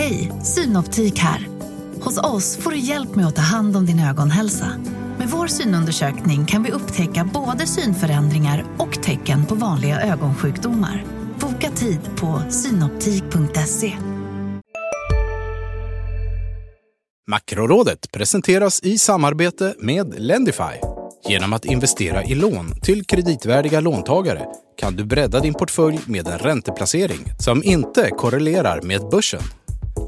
Hej, Synoptik här. Hos oss får du hjälp med att ta hand om din ögonhälsa. Med vår synundersökning kan vi upptäcka både synförändringar och tecken på vanliga ögonsjukdomar. Boka tid på synoptik.se. Makrorådet presenteras i samarbete med Lendify. Genom att investera i lån till kreditvärdiga låntagare kan du bredda din portfölj med en ränteplacering som inte korrelerar med börsen.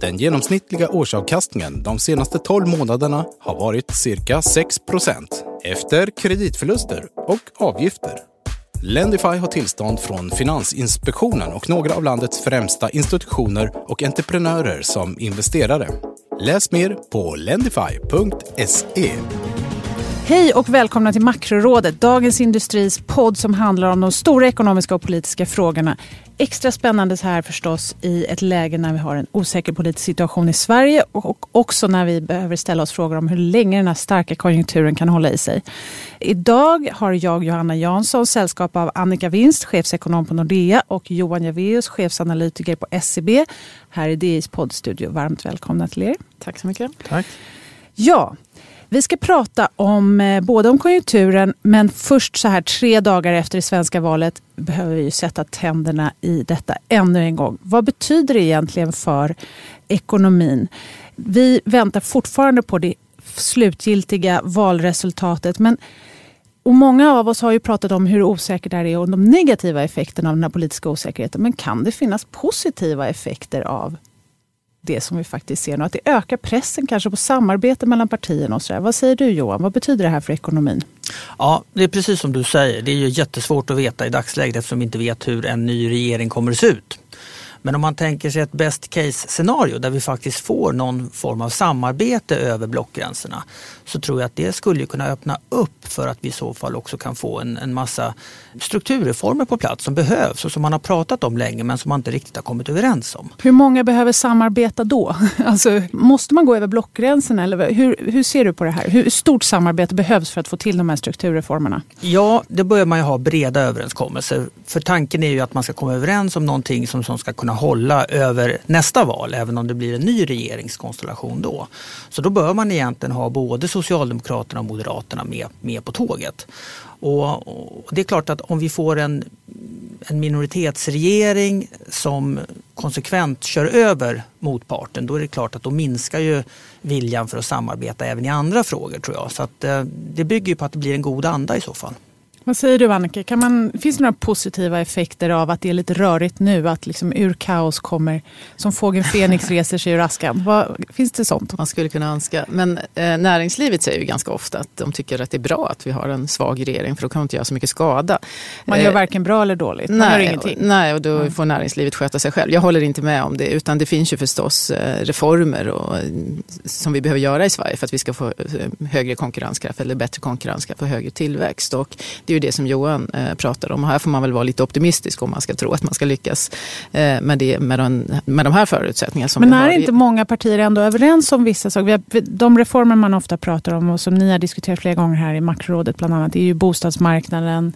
Den genomsnittliga årsavkastningen de senaste 12 månaderna har varit cirka 6% efter kreditförluster och avgifter. Lendify har tillstånd från Finansinspektionen och några av landets främsta institutioner och entreprenörer som investerare. Läs mer på lendify.se. Hej och välkomna till Makrorådet, Dagens Industris podd som handlar om de stora ekonomiska och politiska frågorna. Extra spännande så här förstås i ett läge när vi har en osäker politisk situation i Sverige och också när vi behöver ställa oss frågor om hur länge den här starka konjunkturen kan hålla i sig. Idag har jag, Johanna Jansson, sällskap av Annika Winst, chefsekonom på Nordea och Johan Javeus, chefsanalytiker på SEB. Här i DIs poddstudio. Varmt välkomna till er. Tack så mycket. Tack. Ja, vi ska prata om eh, både om konjunkturen men först så här tre dagar efter det svenska valet behöver vi ju sätta tänderna i detta ännu en gång. Vad betyder det egentligen för ekonomin? Vi väntar fortfarande på det slutgiltiga valresultatet men och många av oss har ju pratat om hur osäkert det här är och de negativa effekterna av den här politiska osäkerheten. Men kan det finnas positiva effekter av det som vi faktiskt ser nu. Att det ökar pressen kanske på samarbete mellan partierna. och så där. Vad säger du Johan? Vad betyder det här för ekonomin? Ja, det är precis som du säger. Det är ju jättesvårt att veta i dagsläget eftersom vi inte vet hur en ny regering kommer att se ut. Men om man tänker sig ett best case scenario där vi faktiskt får någon form av samarbete över blockgränserna så tror jag att det skulle kunna öppna upp för att vi i så fall också kan få en, en massa strukturreformer på plats som behövs och som man har pratat om länge men som man inte riktigt har kommit överens om. Hur många behöver samarbeta då? Alltså, måste man gå över blockgränserna eller hur, hur ser du på det här? Hur stort samarbete behövs för att få till de här strukturreformerna? Ja, det börjar man ju ha breda överenskommelser. För tanken är ju att man ska komma överens om någonting som, som ska kunna hålla över nästa val, även om det blir en ny regeringskonstellation då. Så då bör man egentligen ha både Socialdemokraterna och Moderaterna med, med på tåget. Och, och, det är klart att om vi får en, en minoritetsregering som konsekvent kör över motparten, då är det klart att då minskar ju viljan för att samarbeta även i andra frågor tror jag. Så att, eh, det bygger ju på att det blir en god anda i så fall. Vad säger du Annika, kan man, finns det några positiva effekter av att det är lite rörigt nu? Att liksom ur kaos kommer, som fågeln Fenix reser sig ur askan. Vad, finns det sånt? Man skulle kunna önska. Men eh, näringslivet säger ju ganska ofta att de tycker att det är bra att vi har en svag regering för då kan man inte göra så mycket skada. Man gör eh, varken bra eller dåligt, man nej, gör ingenting. Nej, och då mm. får näringslivet sköta sig själv. Jag håller inte med om det utan det finns ju förstås eh, reformer och, som vi behöver göra i Sverige för att vi ska få eh, högre konkurrenskraft eller bättre konkurrenskraft och högre tillväxt. Och det är ju det som Johan eh, pratar om. Och här får man väl vara lite optimistisk om man ska tro att man ska lyckas eh, med, det, med, de, med de här förutsättningarna. Som Men är inte många partier ändå överens om vissa saker? De reformer man ofta pratar om och som ni har diskuterat flera gånger här i makrorådet bland annat, är ju bostadsmarknaden,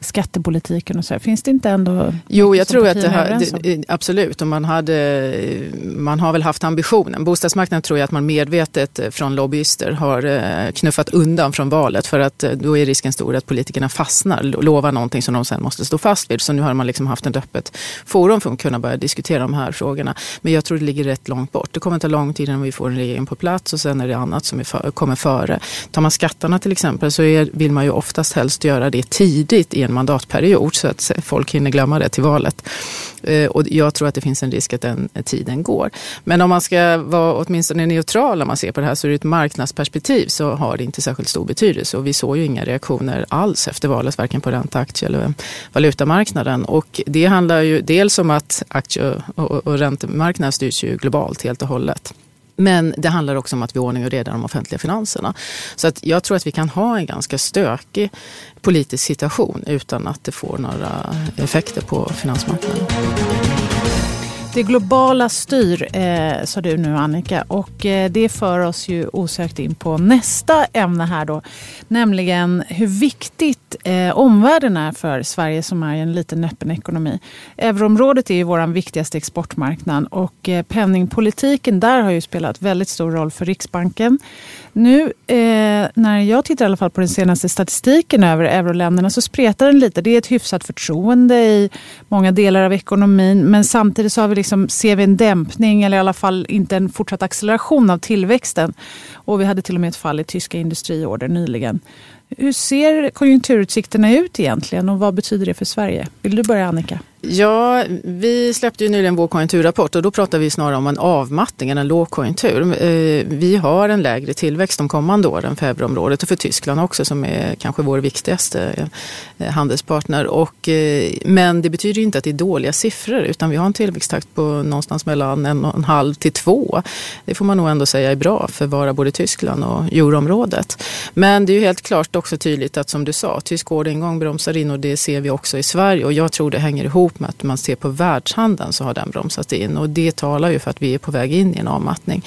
skattepolitiken och så. Finns det inte ändå... Jo, jag tror att det, här, det, absolut. Och man, hade, man har väl haft ambitionen. Bostadsmarknaden tror jag att man medvetet eh, från lobbyister har eh, knuffat undan från valet för att eh, då är risken stor att politikerna fastnar lovar någonting som de sen måste stå fast vid. Så nu har man liksom haft ett öppet forum för att kunna börja diskutera de här frågorna. Men jag tror det ligger rätt långt bort. Det kommer ta lång tid innan vi får en regering på plats och sen är det annat som för, kommer före. Tar man skatterna till exempel så är, vill man ju oftast helst göra det tidigt i en mandatperiod så att folk hinner glömma det till valet. Eh, och jag tror att det finns en risk att den tiden går. Men om man ska vara åtminstone neutral när man ser på det här så ur ett marknadsperspektiv så har det inte särskilt stor betydelse. Och vi såg ju inga reaktioner alls efter valet, varken på ränta, aktie eller valutamarknaden. Och det handlar ju dels om att aktie och, och räntemarknaden styrs ju globalt helt och hållet. Men det handlar också om att vi har ordning och reda de offentliga finanserna. Så att jag tror att vi kan ha en ganska stökig politisk situation utan att det får några effekter på finansmarknaden. Det globala styr, eh, sa du nu Annika. Och eh, det för oss ju osökt in på nästa ämne här då. Nämligen hur viktigt eh, omvärlden är för Sverige som är en liten öppen ekonomi. Euroområdet är ju vår viktigaste exportmarknad och eh, penningpolitiken där har ju spelat väldigt stor roll för Riksbanken. Nu eh, när jag tittar i alla fall på den senaste statistiken över euroländerna så spretar den lite. Det är ett hyfsat förtroende i många delar av ekonomin men samtidigt så har vi liksom, ser vi en dämpning eller i alla fall inte en fortsatt acceleration av tillväxten. Och vi hade till och med ett fall i tyska industriorder nyligen. Hur ser konjunkturutsikterna ut egentligen och vad betyder det för Sverige? Vill du börja Annika? Ja, vi släppte ju nyligen vår konjunkturrapport och då pratar vi snarare om en avmattning än en lågkonjunktur. Eh, vi har en lägre tillväxt de kommande åren för euroområdet och för Tyskland också som är kanske vår viktigaste eh, handelspartner. Och, eh, men det betyder inte att det är dåliga siffror utan vi har en tillväxttakt på någonstans mellan en och en halv till två. Det får man nog ändå säga är bra för att vara både Tyskland och euroområdet. Men det är ju helt klart också tydligt att som du sa, tysk orderingång bromsar in och det ser vi också i Sverige och jag tror det hänger ihop ihop med att man ser på världshandeln så har den bromsat in och det talar ju för att vi är på väg in i en avmattning.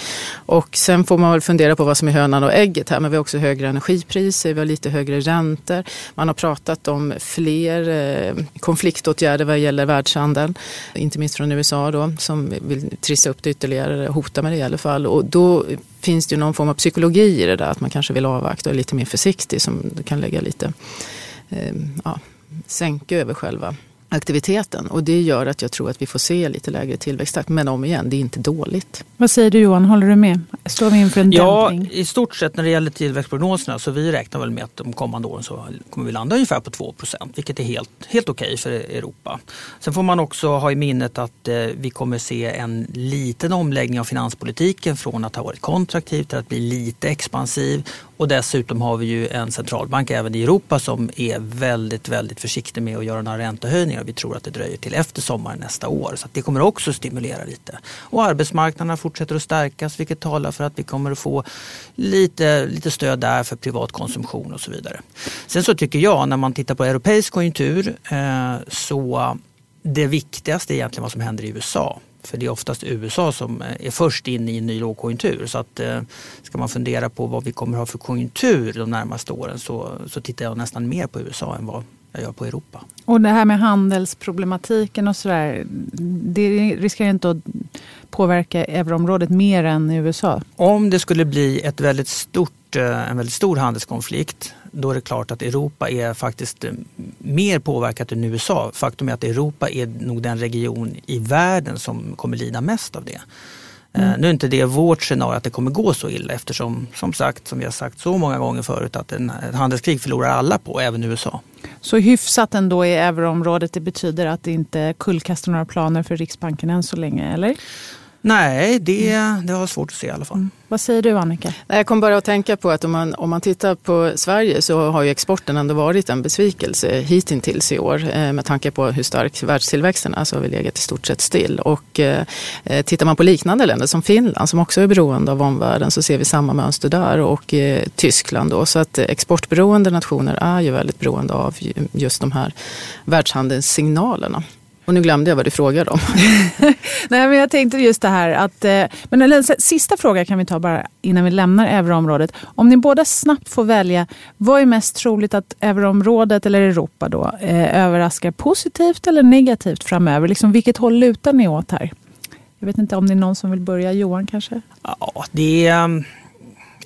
Och sen får man väl fundera på vad som är hönan och ägget här men vi har också högre energipriser, vi har lite högre räntor. Man har pratat om fler eh, konfliktåtgärder vad gäller världshandeln, inte minst från USA då som vill trissa upp det ytterligare, hota med det i alla fall och då finns det ju någon form av psykologi i det där att man kanske vill avvakta och är lite mer försiktig som kan lägga lite eh, ja, sänka över själva aktiviteten och det gör att jag tror att vi får se lite lägre tillväxttakt. Men om igen, det är inte dåligt. Vad säger du Johan, håller du med? Står vi inför en ja, dämpning? Ja, i stort sett när det gäller tillväxtprognoserna så vi räknar väl med att de kommande åren så kommer vi landa ungefär på 2% vilket är helt, helt okej okay för Europa. Sen får man också ha i minnet att eh, vi kommer se en liten omläggning av finanspolitiken från att ha varit kontraktiv till att bli lite expansiv och dessutom har vi ju en centralbank även i Europa som är väldigt, väldigt försiktig med att göra några räntehöjningar. Vi tror att det dröjer till efter sommaren nästa år. Så det kommer också stimulera lite. Och arbetsmarknaderna fortsätter att stärkas vilket talar för att vi kommer att få lite, lite stöd där för privat konsumtion och så vidare. Sen så tycker jag när man tittar på europeisk konjunktur eh, så det viktigaste är egentligen vad som händer i USA. För det är oftast USA som är först in i en ny lågkonjunktur. Så att, eh, ska man fundera på vad vi kommer ha för konjunktur de närmaste åren så, så tittar jag nästan mer på USA än vad jag gör på Europa. Och det här med handelsproblematiken och sådär. Det riskerar inte att påverka euroområdet mer än USA? Om det skulle bli ett väldigt stort, eh, en väldigt stor handelskonflikt då är det klart att Europa är faktiskt eh, mer påverkat än USA. Faktum är att Europa är nog den region i världen som kommer lida mest av det. Eh, mm. Nu är inte det vårt scenario att det kommer gå så illa eftersom som sagt, som vi har sagt så många gånger förut, att en, ett handelskrig förlorar alla på, även USA. Så hyfsat ändå i euroområdet, det betyder att det inte kullkastar några planer för Riksbanken än så länge, eller? Nej, det, det har svårt att se i alla fall. Mm. Vad säger du Annika? Jag kom bara att tänka på att om man, om man tittar på Sverige så har ju exporten ändå varit en besvikelse hittills i år. Eh, med tanke på hur stark världstillväxten är så har vi legat i stort sett still. Och eh, eh, tittar man på liknande länder som Finland som också är beroende av omvärlden så ser vi samma mönster där och eh, Tyskland då. Så att exportberoende nationer är ju väldigt beroende av just de här världshandelssignalerna. Och nu glömde jag vad du frågade om. Nej, men jag tänkte just det här att... Eh, men en sista fråga kan vi ta bara innan vi lämnar euroområdet. Om ni båda snabbt får välja, vad är mest troligt att euroområdet eller Europa då eh, överraskar positivt eller negativt framöver? Liksom, vilket håll lutar ni åt här? Jag vet inte om det är någon som vill börja. Johan kanske? Ja, det är... Um,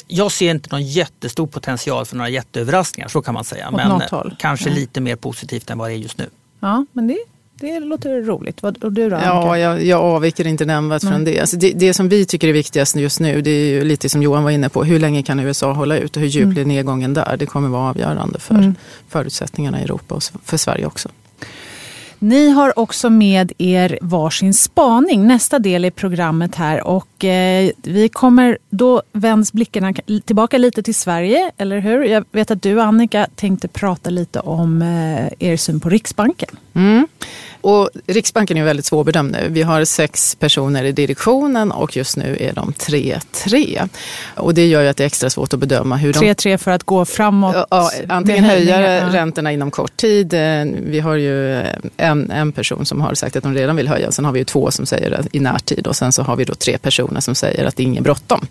jag ser inte någon jättestor potential för några jätteöverraskningar, så kan man säga. Åt men kanske ja. lite mer positivt än vad det är just nu. Ja, men det det låter roligt. Och du då? Ja, jag, jag avviker inte nämnvärt från det. Alltså det. Det som vi tycker är viktigast just nu, det är ju lite som Johan var inne på. Hur länge kan USA hålla ut och hur djup mm. blir nedgången där? Det kommer vara avgörande för mm. förutsättningarna i Europa och för Sverige också. Ni har också med er varsin spaning, nästa del i programmet här. Och eh, vi kommer, då vänds blickarna tillbaka lite till Sverige, eller hur? Jag vet att du Annika tänkte prata lite om eh, er syn på Riksbanken. Mm. Och Riksbanken är väldigt svårbedömd nu. Vi har sex personer i direktionen och just nu är de 3-3. Och det gör ju att det är extra svårt att bedöma hur de... 3-3 för att gå framåt? Ja, antingen höja räntorna inom kort tid. Eh, vi har ju en, en person som har sagt att de redan vill höja. Sen har vi ju två som säger i närtid och sen så har vi då tre personer som säger att det är inget bråttom.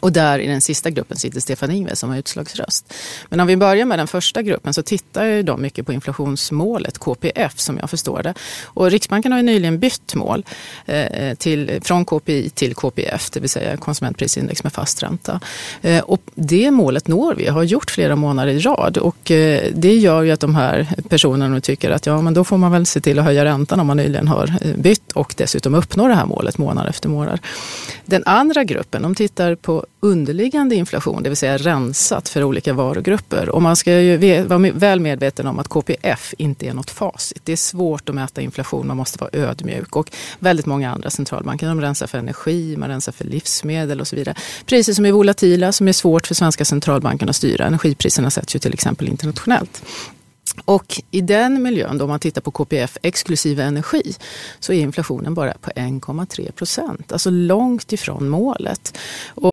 Och där i den sista gruppen sitter Stefan Ingves som har utslagsröst. Men om vi börjar med den första gruppen så tittar ju de mycket på inflationsmålet, KPF som jag förstår det. Och Riksbanken har ju nyligen bytt mål eh, till, från KPI till KPF, det vill säga konsumentprisindex med fast ränta. Eh, och det målet når vi, har gjort flera månader i rad. Och eh, det gör ju att de här personerna tycker att ja, men då får man väl se till att höja räntan om man nyligen har eh, bytt och dessutom uppnår det här målet månad efter månad. Den andra gruppen, de tittar på underliggande inflation, det vill säga rensat för olika varugrupper. Och man ska ju vara väl medveten om att KPF inte är något facit. Det är svårt att mäta inflation, man måste vara ödmjuk. Och väldigt många andra centralbanker de rensar för energi, man rensar för livsmedel och så vidare. Priser som är volatila, som är svårt för svenska centralbanken att styra. Energipriserna sätts ju till exempel internationellt. Och i den miljön, då man tittar på KPF exklusive energi, så är inflationen bara på 1,3 procent. Alltså långt ifrån målet. Och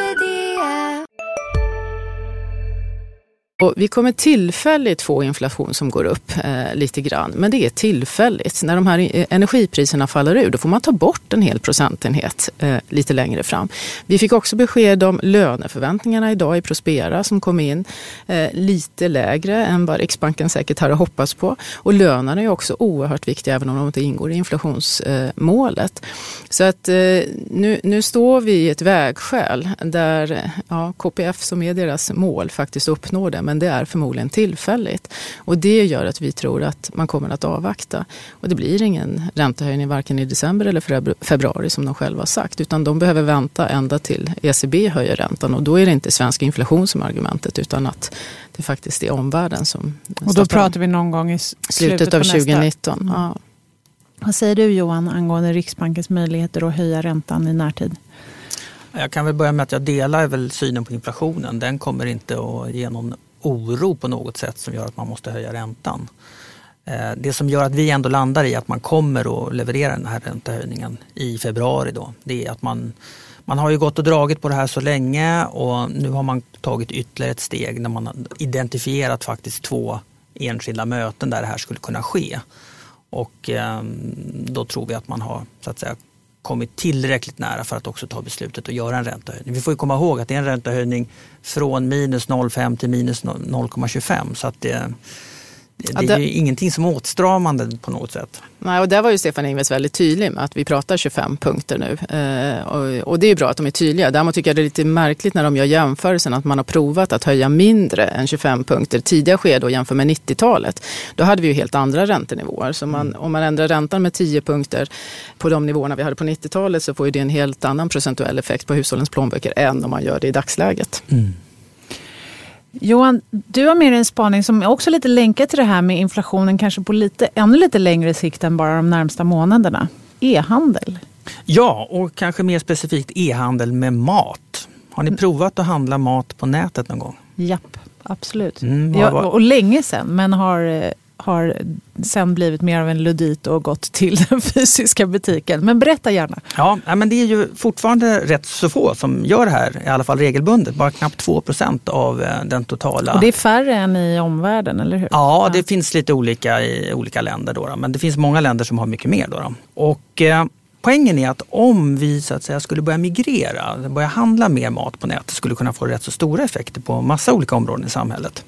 Och vi kommer tillfälligt få inflation som går upp eh, lite grann, men det är tillfälligt. När de här eh, energipriserna faller ur, då får man ta bort en hel procentenhet eh, lite längre fram. Vi fick också besked om löneförväntningarna idag i Prospera som kom in eh, lite lägre än vad Riksbanken säkert hade hoppats på. Och lönerna är också oerhört viktiga, även om de inte ingår i inflationsmålet. Så att eh, nu, nu står vi i ett vägskäl där eh, ja, KPF som är deras mål faktiskt uppnår det men det är förmodligen tillfälligt. Och det gör att vi tror att man kommer att avvakta. Och det blir ingen räntehöjning varken i december eller februari som de själva har sagt, utan de behöver vänta ända till ECB höjer räntan och då är det inte svensk inflation som är argumentet utan att det faktiskt är omvärlden som Och då pratar vi någon gång i slutet, slutet av 2019. Mm. Ja. Vad säger du Johan angående Riksbankens möjligheter att höja räntan i närtid? Jag kan väl börja med att jag delar väl synen på inflationen. Den kommer inte att ge någon oro på något sätt som gör att man måste höja räntan. Eh, det som gör att vi ändå landar i att man kommer att leverera den här räntehöjningen i februari då, det är att man, man har ju gått och dragit på det här så länge och nu har man tagit ytterligare ett steg när man har identifierat faktiskt två enskilda möten där det här skulle kunna ske. Och ehm, då tror vi att man har så att säga, kommit tillräckligt nära för att också ta beslutet att göra en räntehöjning. Vi får komma ihåg att det är en räntehöjning från minus 0,5 till minus 0,25 så att det, det, det är ju ingenting som är åtstramande på något sätt. Nej, och där var ju Stefan Ingves väldigt tydlig med att vi pratar 25 punkter nu. Eh, och, och, det är bra att de är tydliga. Däremot tycker jag det är lite märkligt när de gör jämförelsen att man har provat att höja mindre än 25 punkter tidiga skede och jämför med 90-talet. Då hade vi ju helt andra räntenivåer. Så man, mm. om man ändrar räntan med 10 punkter på de nivåerna vi hade på 90-talet så får ju det en helt annan procentuell effekt på hushållens plånböcker än om man gör det i dagsläget. Mm. Johan, du har med dig en spaning som också lite länkad till det här med inflationen, kanske på lite, ännu lite längre sikt än bara de närmsta månaderna. E-handel. Ja, och kanske mer specifikt e-handel med mat. Har ni provat att handla mat på nätet någon gång? Japp, absolut. Mm, ja, och länge sedan, men har eh, har sen blivit mer av en ludit och gått till den fysiska butiken. Men berätta gärna. Ja, men det är ju fortfarande rätt så få som gör det här, i alla fall regelbundet. Bara knappt 2% av eh, den totala. Och det är färre än i omvärlden, eller hur? Ja, det ja. finns lite olika i olika länder. Då, men det finns många länder som har mycket mer. Då, då. Och, eh, Poängen är att om vi så att säga, skulle börja migrera, börja handla mer mat på nätet skulle kunna få rätt så stora effekter på massa olika områden i samhället.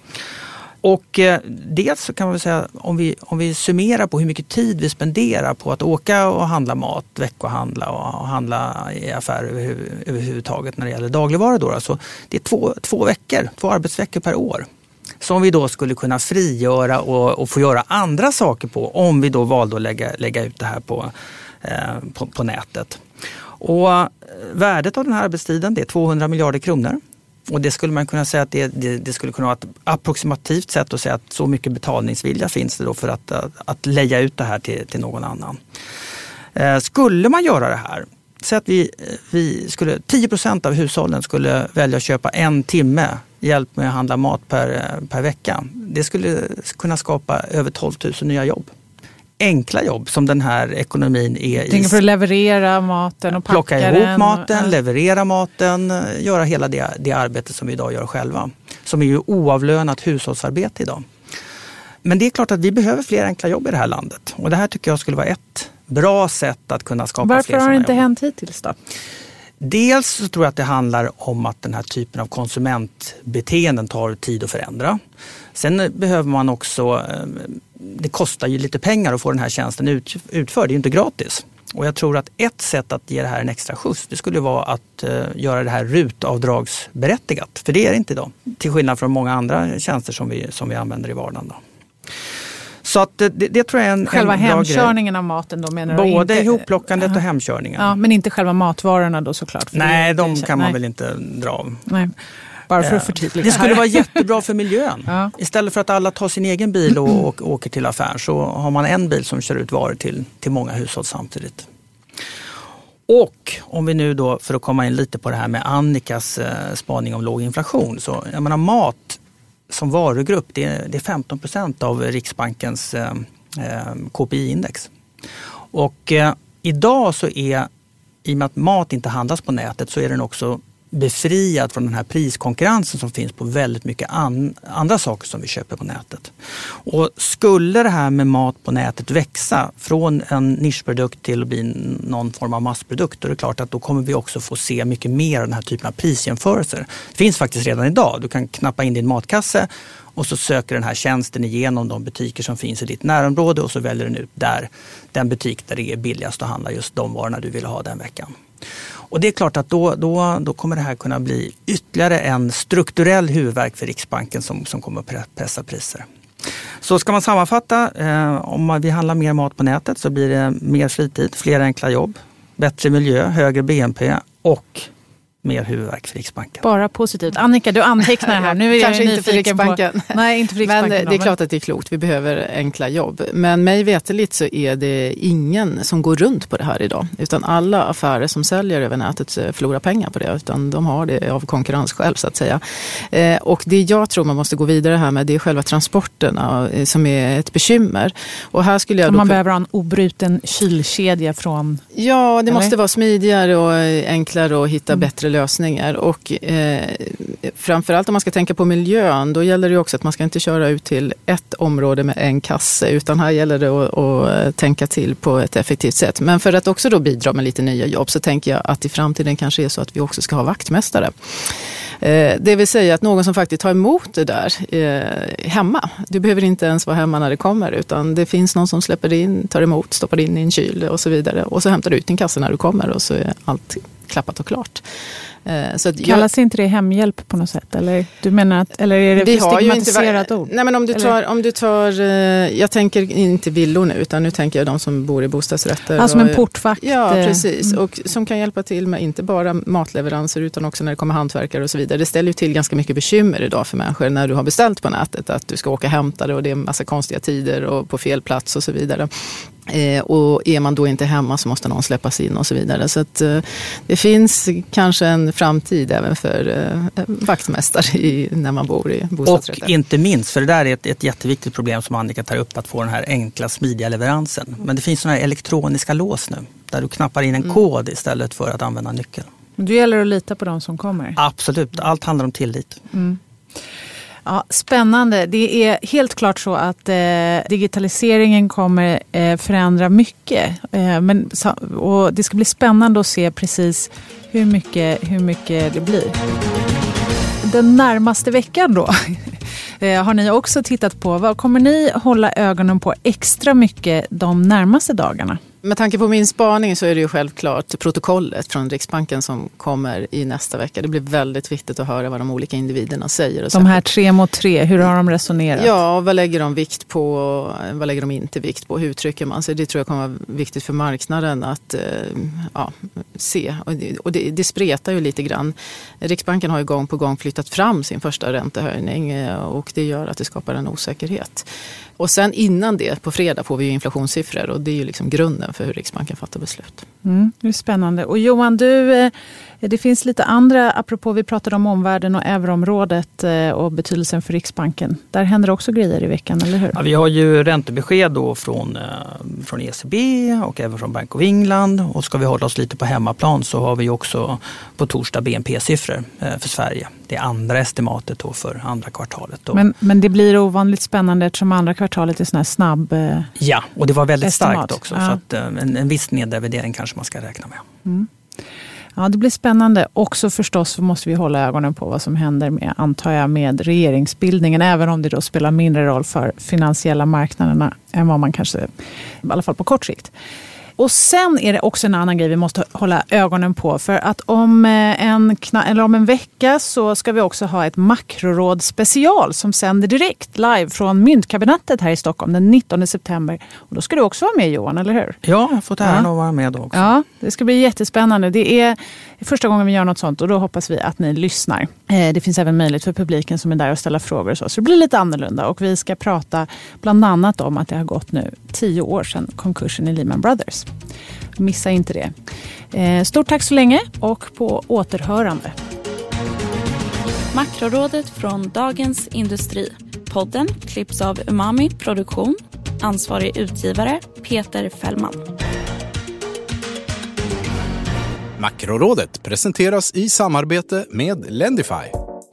Och eh, dels så kan man säga om vi, om vi summerar på hur mycket tid vi spenderar på att åka och handla mat, veckohandla och handla i affärer över, överhuvudtaget när det gäller dagligvaror. Då, alltså, det är två, två veckor, två arbetsveckor per år som vi då skulle kunna frigöra och, och få göra andra saker på om vi då valde att lägga, lägga ut det här på, eh, på, på nätet. Och eh, värdet av den här arbetstiden det är 200 miljarder kronor. Och det skulle man kunna säga att det, det, det, skulle kunna vara ett approximativt sätt att säga att så mycket betalningsvilja finns det då för att, att, att leja ut det här till, till någon annan. Eh, skulle man göra det här, säg att vi, vi skulle, 10 procent av hushållen skulle välja att köpa en timme hjälp med att handla mat per, per vecka. Det skulle kunna skapa över 12 000 nya jobb enkla jobb som den här ekonomin är i. för att leverera maten och packa Plocka ihop den. maten, leverera maten, göra hela det, det arbete som vi idag gör själva. Som är ju oavlönat hushållsarbete idag. Men det är klart att vi behöver fler enkla jobb i det här landet. Och det här tycker jag skulle vara ett bra sätt att kunna skapa Varför fler Varför har det inte jobb. hänt hittills då? Dels så tror jag att det handlar om att den här typen av konsumentbeteenden tar tid att förändra. Sen behöver man också, eh, det kostar ju lite pengar att få den här tjänsten utförd, det är ju inte gratis. Och jag tror att ett sätt att ge det här en extra skjuts det skulle vara att uh, göra det här rutavdragsberättigat. För det är det inte idag. Till skillnad från många andra tjänster som vi, som vi använder i vardagen. Då. Så att det, det, tror jag är en Själva en hemkörningen av maten då menar Både du? Både ihopplockandet uh, och hemkörningen. Ja, men inte själva matvarorna då såklart? Nej, de kan man nej. väl inte dra av. Nej. Bara för att förtydliga. Det skulle vara jättebra för miljön. Ja. Istället för att alla tar sin egen bil och, och åker till affären så har man en bil som kör ut varor till, till många hushåll samtidigt. Och om vi nu då, för att komma in lite på det här med Annikas eh, spaning om låg inflation. Så jag menar mat som varugrupp, det är, det är 15 procent av Riksbankens eh, eh KPI-index. Och eh, idag så är, i och med att mat inte handlas på nätet, så är den också befriad från den här priskonkurrensen som finns på väldigt mycket an, andra saker som vi köper på nätet. Och skulle det här med mat på nätet växa från en nischprodukt till att bli någon form av massprodukt, då är det klart att då kommer vi också få se mycket mer av den här typen av prisjämförelser. Det finns faktiskt redan idag. Du kan knappa in din matkasse och så söker den här tjänsten igenom de butiker som finns i ditt närområde och så väljer den ut där, den butik där det är billigast att handla just de varorna du vill ha den veckan. Och det är klart att då, då, då kommer det här kunna bli ytterligare en strukturell huvudverk för Riksbanken som, som kommer att pressa priser. Så ska man sammanfatta, eh, om vi handlar mer mat på nätet så blir det mer fritid, fler enkla jobb, bättre miljö, högre BNP och mer huvudvärk för Riksbanken. Bara positivt. Annika, du antecknar här. Nu är Kanske inte för Riksbanken. På... Nej, inte för Riksbanken. Men det är klart att det är klokt. Vi behöver enkla jobb. Men mig veterligt så är det ingen som går runt på det här idag. Utan alla affärer som säljer över nätet eh, förlorar pengar på det. Utan de har det av konkurrensskäl så att säga. Eh, och det jag tror man måste gå vidare här med det är själva transporterna eh, som är ett bekymmer. Och här skulle jag man behöver ha en obruten kylkedja från... Ja, det eller? måste vara smidigare och enklare att hitta mm. bättre lösningar. Och eh, framförallt om man ska tänka på miljön, då gäller det också att man ska inte köra ut till ett område med en kasse, utan här gäller det att, att eh, tänka till på ett effektivt sätt. Men för att också då bidra med lite nya jobb så tänker jag att i framtiden kanske är så att vi också ska ha vaktmästare. Eh, det vill säga att någon som faktiskt tar emot det där eh, hemma. Du behöver inte ens vara hemma när det kommer utan det finns någon som släpper in, tar emot, stoppar in i en kyl och så vidare. Och så hämtar du ut din kasse när du kommer och så är allt klappat och klart. Eh, så Kallas jag, inte det hemhjälp på något sätt? Eller, du menar att, eller är det ett stigmatiserat ord? Nej, men om du tar, om du tar, eh, jag tänker inte villor nu, utan nu tänker jag de som bor i bostadsrätter. Alltså och, en portvakt? Ja, eh, precis. Mm. Och som kan hjälpa till med inte bara matleveranser, utan också när det kommer hantverkare och så vidare. Det ställer ju till ganska mycket bekymmer idag för människor när du har beställt på nätet, att du ska åka och hämta det och det är en massa konstiga tider och på fel plats och så vidare. Eh, och är man då inte hemma så måste någon släppas in och så vidare. Så att, eh, det finns kanske en framtid även för eh, vaktmästare i, när man bor i bostadsrätter. Och inte minst, för det där är ett, ett jätteviktigt problem som Annika tar upp, att få den här enkla smidiga leveransen. Men det finns sådana här elektroniska lås nu, där du knappar in en mm. kod istället för att använda nyckeln. Men då gäller det att lita på de som kommer? Absolut, allt handlar om tillit. Mm. Ja, spännande. Det är helt klart så att eh, digitaliseringen kommer eh, förändra mycket. Eh, men, och det ska bli spännande att se precis hur mycket, hur mycket det blir. Den närmaste veckan då eh, har ni också tittat på. Vad kommer ni hålla ögonen på extra mycket de närmaste dagarna? Med tanke på min spaning så är det ju självklart protokollet från Riksbanken som kommer i nästa vecka. Det blir väldigt viktigt att höra vad de olika individerna säger. de här tre mot tre, hur har de resonerat? Ja, vad lägger de vikt på? Vad lägger de inte vikt på? Hur uttrycker man sig? Det tror jag kommer vara viktigt för marknaden att eh, ja, se. Och det, det spretar ju lite grann. Riksbanken har ju gång på gång flyttat fram sin första räntehöjning eh, och det gör att det skapar en osäkerhet. Och sen innan det, på fredag, får vi ju inflationssiffror och det är ju liksom grunden för hur Riksbanken fattar beslut. Mm, det är spännande. Och Johan, du, eh, det finns lite andra, apropå vi pratade om omvärlden och euroområdet eh, och betydelsen för Riksbanken. Där händer också grejer i veckan, eller hur? Ja, vi har ju räntebesked då från, eh, från ECB och även från Bank of England. Och ska vi hålla oss lite på hemmaplan så har vi också på torsdag BNP-siffror för Sverige. Det andra estimatet då för andra kvartalet. Då. Men, men det blir ovanligt spännande eftersom andra kvartalet är sån här snabb Ja, och det var väldigt estimat. starkt också. Ja. Så att, en, en viss nedrevidering kanske man ska räkna med. Mm. Ja, det blir spännande. Också förstås måste vi hålla ögonen på vad som händer med, antar jag, med regeringsbildningen. Även om det då spelar mindre roll för finansiella marknaderna än vad man kanske, i alla fall på kort sikt. Och sen är det också en annan grej vi måste hålla ögonen på. För att om eh, en, eller om en vecka så ska vi också ha ett makroråd special som sänder direkt live från Myntkabinettet här i Stockholm den 19 september. Och då ska du också vara med Johan, eller hur? Ja, jag har fått äran ja. att vara med då också. Ja, det ska bli jättespännande. Det är första gången vi gör något sånt och då hoppas vi att ni lyssnar. Eh, det finns även möjlighet för publiken som är där att ställa frågor och så. Så det blir lite annorlunda och vi ska prata bland annat om att det har gått nu tio år sedan konkursen i Lehman Brothers. Missa inte det. Eh, stort tack så länge och på återhörande. Makrorådet från Dagens Industri. Podden klipps av Umami Produktion. Ansvarig utgivare Peter Fällman. Makrorådet presenteras i samarbete med Lendify.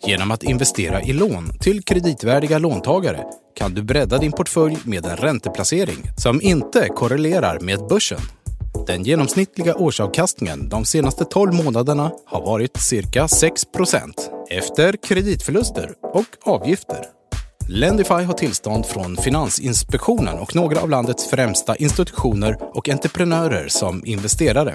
Genom att investera i lån till kreditvärdiga låntagare kan du bredda din portfölj med en ränteplacering som inte korrelerar med börsen. Den genomsnittliga årsavkastningen de senaste 12 månaderna har varit cirka 6% efter kreditförluster och avgifter. Lendify har tillstånd från Finansinspektionen och några av landets främsta institutioner och entreprenörer som investerare.